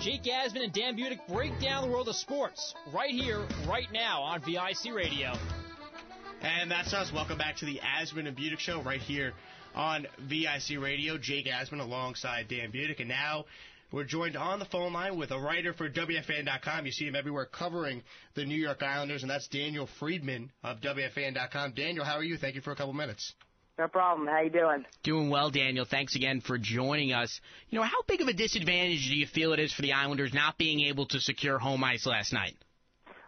Jake Asman and Dan Budick break down the world of sports right here, right now on VIC Radio. And that's us. Welcome back to the Asman and Budick Show right here on VIC Radio. Jake Asman alongside Dan Budick. And now we're joined on the phone line with a writer for WFAN.com. You see him everywhere covering the New York Islanders, and that's Daniel Friedman of WFAN.com. Daniel, how are you? Thank you for a couple minutes. No problem. How you doing? Doing well, Daniel. Thanks again for joining us. You know, how big of a disadvantage do you feel it is for the Islanders not being able to secure home ice last night?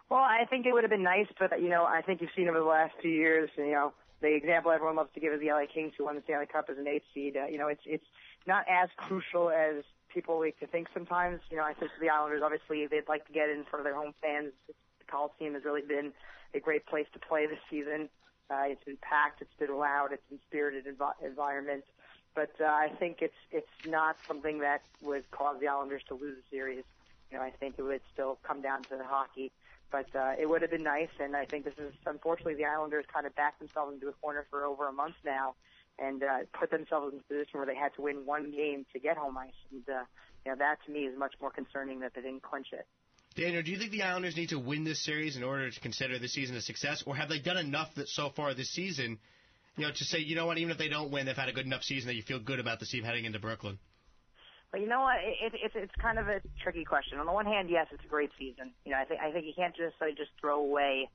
Well, I think it would have been nice, but you know, I think you've seen over the last two years. You know, the example everyone loves to give is the LA Kings, who won the Stanley Cup as an eighth seed. Uh, you know, it's it's not as crucial as people like to think sometimes. You know, I think for the Islanders obviously they'd like to get in front of their home fans. The Coliseum has really been a great place to play this season. Uh, it's been packed, it's been loud, it's been spirited env- environment. But uh, I think it's it's not something that would cause the Islanders to lose the series. You know, I think it would still come down to the hockey. But uh, it would have been nice, and I think this is unfortunately the Islanders kind of backed themselves into a corner for over a month now, and uh, put themselves in a position where they had to win one game to get home ice. And uh, you know that to me is much more concerning that they didn't clinch it. Daniel, do you think the Islanders need to win this series in order to consider the season a success, or have they done enough that so far this season, you know, to say, you know what, even if they don't win, they've had a good enough season that you feel good about the team heading into Brooklyn? But you know what? It, it, it's it's kind of a tricky question. On the one hand, yes, it's a great season. You know, I think I think you can't just like, just throw away,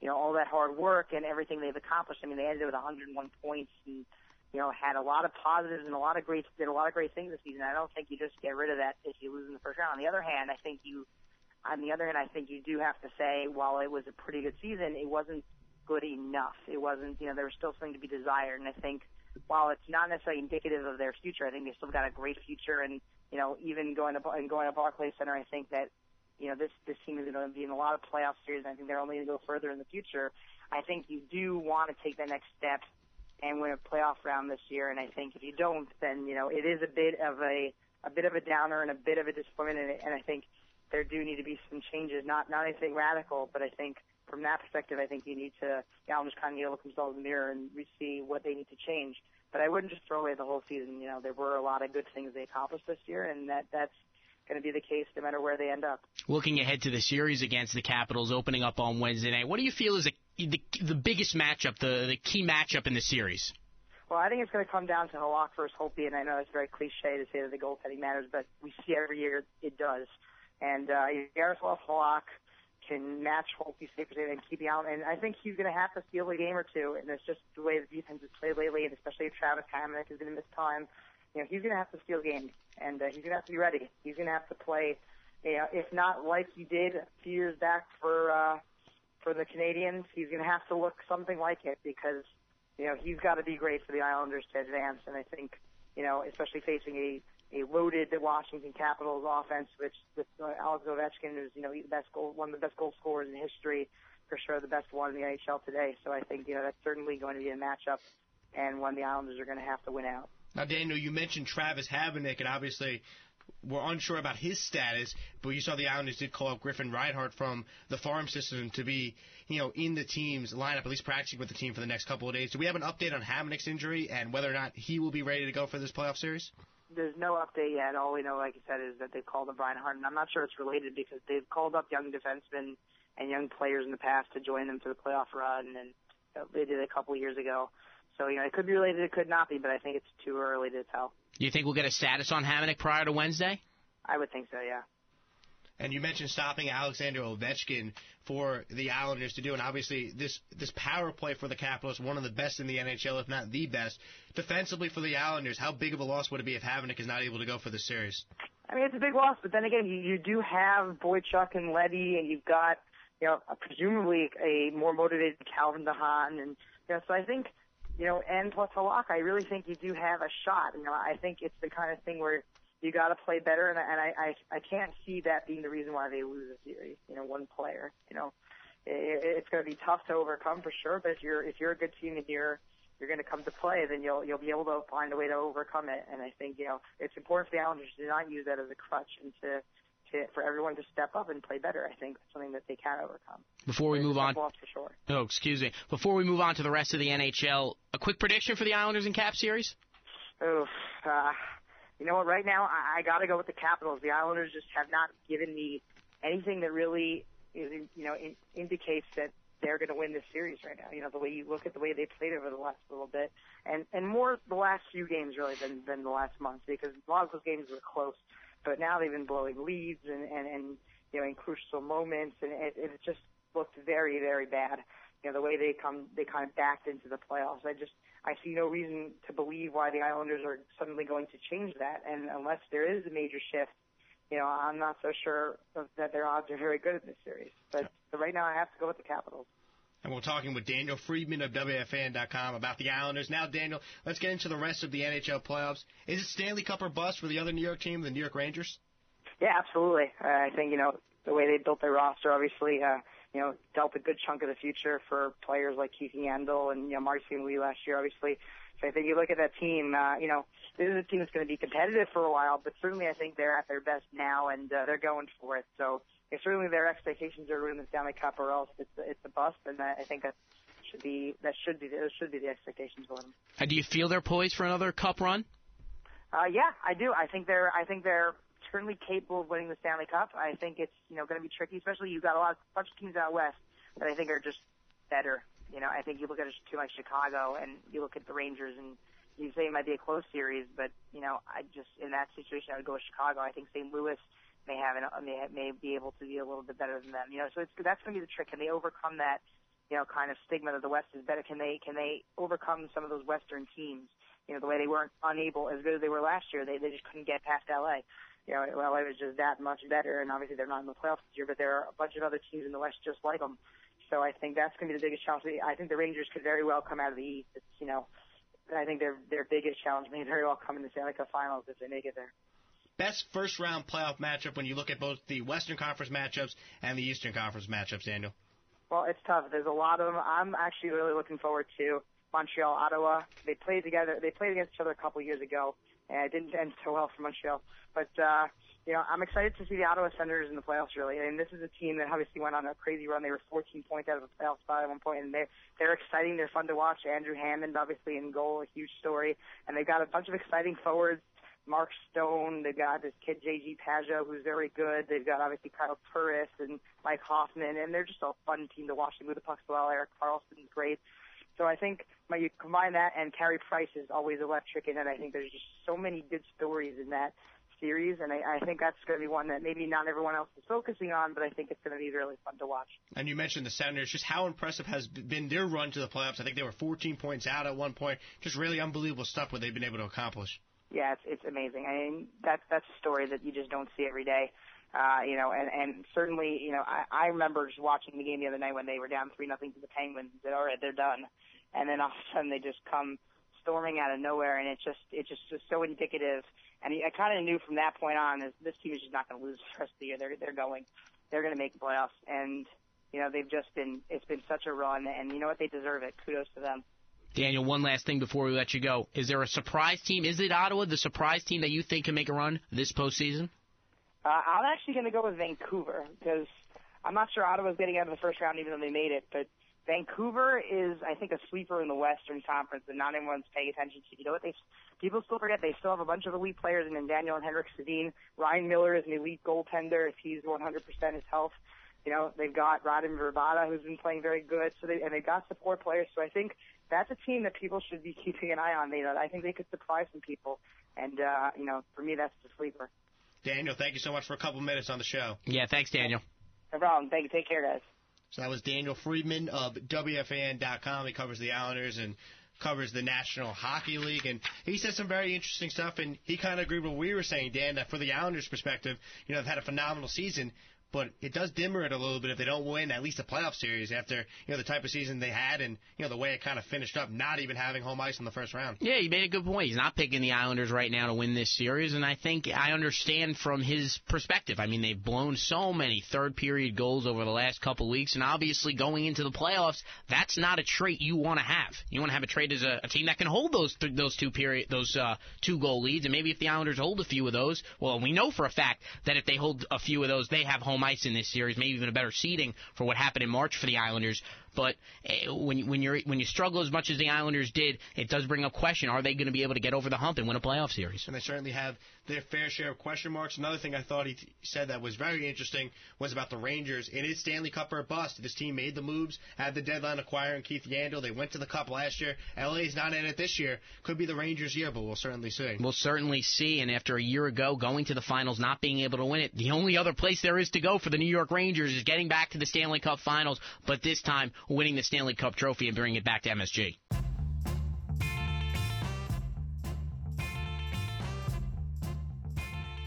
you know, all that hard work and everything they've accomplished. I mean, they ended with 101 points and you know had a lot of positives and a lot of great did a lot of great things this season. I don't think you just get rid of that if you lose in the first round. On the other hand, I think you on the other hand, I think you do have to say, while it was a pretty good season, it wasn't good enough. It wasn't, you know, there was still something to be desired. And I think while it's not necessarily indicative of their future, I think they still got a great future. And you know, even going to and going to Barclays Center, I think that you know this this team is going to be in a lot of playoff series. And I think they're only going to go further in the future. I think you do want to take the next step and win a playoff round this year. And I think if you don't, then you know it is a bit of a a bit of a downer and a bit of a disappointment. And, and I think there do need to be some changes, not not anything radical, but I think from that perspective, I think you need to, you know, just kind of need to look themselves in the mirror and see what they need to change. But I wouldn't just throw away the whole season. You know, there were a lot of good things they accomplished this year, and that that's going to be the case no matter where they end up. Looking ahead to the series against the Capitals opening up on Wednesday night, what do you feel is a, the the biggest matchup, the the key matchup in the series? Well, I think it's going to come down to Halak versus Holtby, and I know it's very cliche to say that the goaltending matters, but we see every year it does. And uh, Yaroslav Halak can match Holtby's safe and keep out. And I think he's going to have to steal a game or two. And it's just the way the defense has played lately, and especially if Travis Hamonic is going to miss time. You know, he's going to have to steal games, and uh, he's going to have to be ready. He's going to have to play, you know, if not like he did a few years back for uh, for the Canadiens, he's going to have to look something like it because you know he's got to be great for the Islanders to advance. And I think you know, especially facing a a loaded Washington Capitals offense, which with uh, Alex Ovechkin is you know the best goal, one of the best goal scorers in history, for sure the best one in the NHL today. So I think you know that's certainly going to be a matchup, and one the Islanders are going to have to win out. Now, Daniel, you mentioned Travis Hamonic, and obviously we're unsure about his status, but you saw the Islanders did call up Griffin Reinhart from the farm system to be, you know, in the team's lineup, at least practicing with the team for the next couple of days. Do we have an update on Hamonic's injury and whether or not he will be ready to go for this playoff series? There's no update yet. All we know, like you said, is that they've called up Brian Harden. I'm not sure it's related because they've called up young defensemen and young players in the past to join them for the playoff run, and they did it a couple years ago. So you know, it could be related, it could not be, but I think it's too early to tell. Do you think we'll get a status on Hamonic prior to Wednesday? I would think so, yeah. And you mentioned stopping Alexander Ovechkin for the Islanders to do, and obviously this this power play for the Capitals, one of the best in the NHL, if not the best. Defensively for the Islanders, how big of a loss would it be if Hamonic is not able to go for the series? I mean, it's a big loss, but then again, you, you do have Boychuk and Leddy, and you've got you know presumably a more motivated Calvin de Haan, and you know, so I think you know, and plus Halak, I really think you do have a shot. You know, I think it's the kind of thing where you got to play better, and, and I, I I can't see that being the reason why they lose a series. You know, one player. You know, it, it's going to be tough to overcome for sure. But if you're if you're a good team and you're you're going to come to play, then you'll you'll be able to find a way to overcome it. And I think you know it's important for the Islanders to not use that as a crutch and to. To, for everyone to step up and play better, I think that's something that they can overcome. Before we move on, for sure. Oh, excuse me. Before we move on to the rest of the NHL, a quick prediction for the Islanders and Cap series. Oh, uh, you know what? Right now, I, I got to go with the Capitals. The Islanders just have not given me anything that really, you know, in, indicates that they're going to win this series right now. You know, the way you look at the way they played over the last little bit, and and more the last few games really than than the last month because a lot of those games were close, but now they've been blowing leads and and and you know in crucial moments, and it, it just looked very very bad. You know, the way they come they kind of backed into the playoffs. I just I see no reason to believe why the Islanders are suddenly going to change that, and unless there is a major shift you know, I'm not so sure that their odds are very good in this series. But, but right now, I have to go with the Capitals. And we're talking with Daniel Friedman of WFAN.com about the Islanders. Now, Daniel, let's get into the rest of the NHL playoffs. Is it Stanley Cup or bust for the other New York team, the New York Rangers? Yeah, absolutely. Uh, I think, you know, the way they built their roster, obviously, uh, you know, dealt a good chunk of the future for players like Keith Yandle and, you know, Marty St. Louis last year, obviously. So I think you look at that team, uh, you know, this is a team that's going to be competitive for a while, but certainly I think they're at their best now and uh, they're going for it. So if certainly their expectations are to win the Stanley Cup or else it's it's a bust, and I think that should be that should be that should be the expectations for them. And do you feel they're poised for another Cup run? Uh, yeah, I do. I think they're I think they're certainly capable of winning the Stanley Cup. I think it's you know going to be tricky, especially you've got a lot of bunch of teams out west that I think are just better. You know, I think you look at a team like Chicago and you look at the Rangers and you say it might be a close series, but you know, I just in that situation I would go with Chicago. I think St. Louis may have an, may may be able to be a little bit better than them. You know, so it's that's going to be the trick. Can they overcome that? You know, kind of stigma that the West is better. Can they can they overcome some of those Western teams? You know, the way they weren't unable as good as they were last year. They they just couldn't get past LA. You know, LA was just that much better, and obviously they're not in the playoffs this year. But there are a bunch of other teams in the West just like them. So I think that's going to be the biggest challenge. I think the Rangers could very well come out of the East. It's you know, I think their their biggest challenge may very well come in the Stanley Cup Finals if they make it there best first round playoff matchup when you look at both the Western Conference matchups and the Eastern Conference matchups, Daniel? Well, it's tough. There's a lot of them. I'm actually really looking forward to Montreal, Ottawa. They played together. They played against each other a couple years ago, and it didn't end so well for Montreal. But uh, you know, I'm excited to see the Ottawa Senators in the playoffs. Really, and this is a team that obviously went on a crazy run. They were 14 points out of the playoff spot at one point, and they're they're exciting. They're fun to watch. Andrew Hammond, obviously in goal, a huge story, and they've got a bunch of exciting forwards Mark Stone. They've got this kid JG Pageau who's very good. They've got obviously Kyle Turris and Mike Hoffman, and they're just a fun team to watch. They move the pucks well. Erik Karlsson's great. So I think when you combine that and Carey Price is always electric, and then I think there's just so many good stories in that series, and I, I think that's going to be one that maybe not everyone else is focusing on, but I think it's going to be really fun to watch. And you mentioned the Senators, just how impressive has been their run to the playoffs. I think they were 14 points out at one point. Just really unbelievable stuff what they've been able to accomplish yeah, it's it's amazing. I mean, that's that's a story that you just don't see every day. Uh, you know, and and certainly, you know, I, I remember just watching the game the other night when they were down three nothing to the Penguins. Said, all right, they're done, and then all of a sudden they just come storming out of nowhere, and it's just it's just, just so indicative. And I kind of knew from that point on that this team is just not going to lose the rest of the year. They're they're going, they're going to make the playoffs, and you know they've just been it's been such a run, and you know what they deserve it. Kudos to them. Daniel, one last thing before we let you go. Is there a surprise team? Is it Ottawa, the surprise team that you think can make a run this postseason? Uh, I'm actually going to go with Vancouver because I'm not sure Ottawa's getting out of the first round even though they made it, but Vancouver is, I think, a sweeper in the Western Conference that not everyone's paying attention to. You know what? They people still forget they still have a bunch of elite players in Daniel and Henrik Sedin. Ryan Miller is an elite goaltender if he's 100% his health. You know, they've got Radim Vrbata who's been playing very good. So they and they've got support players. So I think that's a team that people should be keeping an eye on. You know, I think they could surprise some people, and uh, you know, for me, that's the sleeper. Daniel, thank you so much for a couple minutes on the show. Yeah, thanks, Daniel. No problem. Thank you. Take care, guys. So that was Daniel Friedman of WFAN.com. He covers the Islanders and covers the National Hockey League, and he said some very interesting stuff. And he kind of agreed with what we were saying, Dan, that for the Islanders' perspective, you know, they've had a phenomenal season, but it does dimmer it a little bit if they don't win at least a playoff series after you know the type of season they had and you know the way it kind of finished up, not even having home ice in the first round. Yeah, you made a good point. He's not picking the Islanders right now to win this series, and I think I understand from his perspective. I mean, they've blown so many third period goals over the last couple weeks, and obviously going into the playoffs, that's not a trait you want to have. You want to have a trait as a, a team that can hold those th- those two period those uh, two goal leads, and maybe if the Islanders hold a few of those, well, we know for a fact that if they hold a few of those, they have home home ice in this series, maybe even a better seeding for what happened in March for the Islanders. But uh, when when you're when you struggle as much as the Islanders did, it does bring up question: Are they going to be able to get over the hump and win a playoff series? And they certainly have their fair share of question marks. Another thing I thought he t- said that was very interesting was about the Rangers. It is Stanley Cup or bust. This team made the moves at the deadline acquiring Keith Yandle. They went to the Cup last year. LA's not in it this year. Could be the Rangers' year, but we'll certainly see. We'll certainly see. And after a year ago going to the finals, not being able to win it, the only other place there is to go for the New York Rangers is getting back to the Stanley Cup Finals, but this time winning the Stanley Cup trophy and bringing it back to MSG.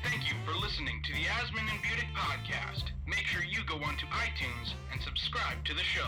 Thank you for listening to the Asman and Budick podcast. Make sure you go onto iTunes and subscribe to the show.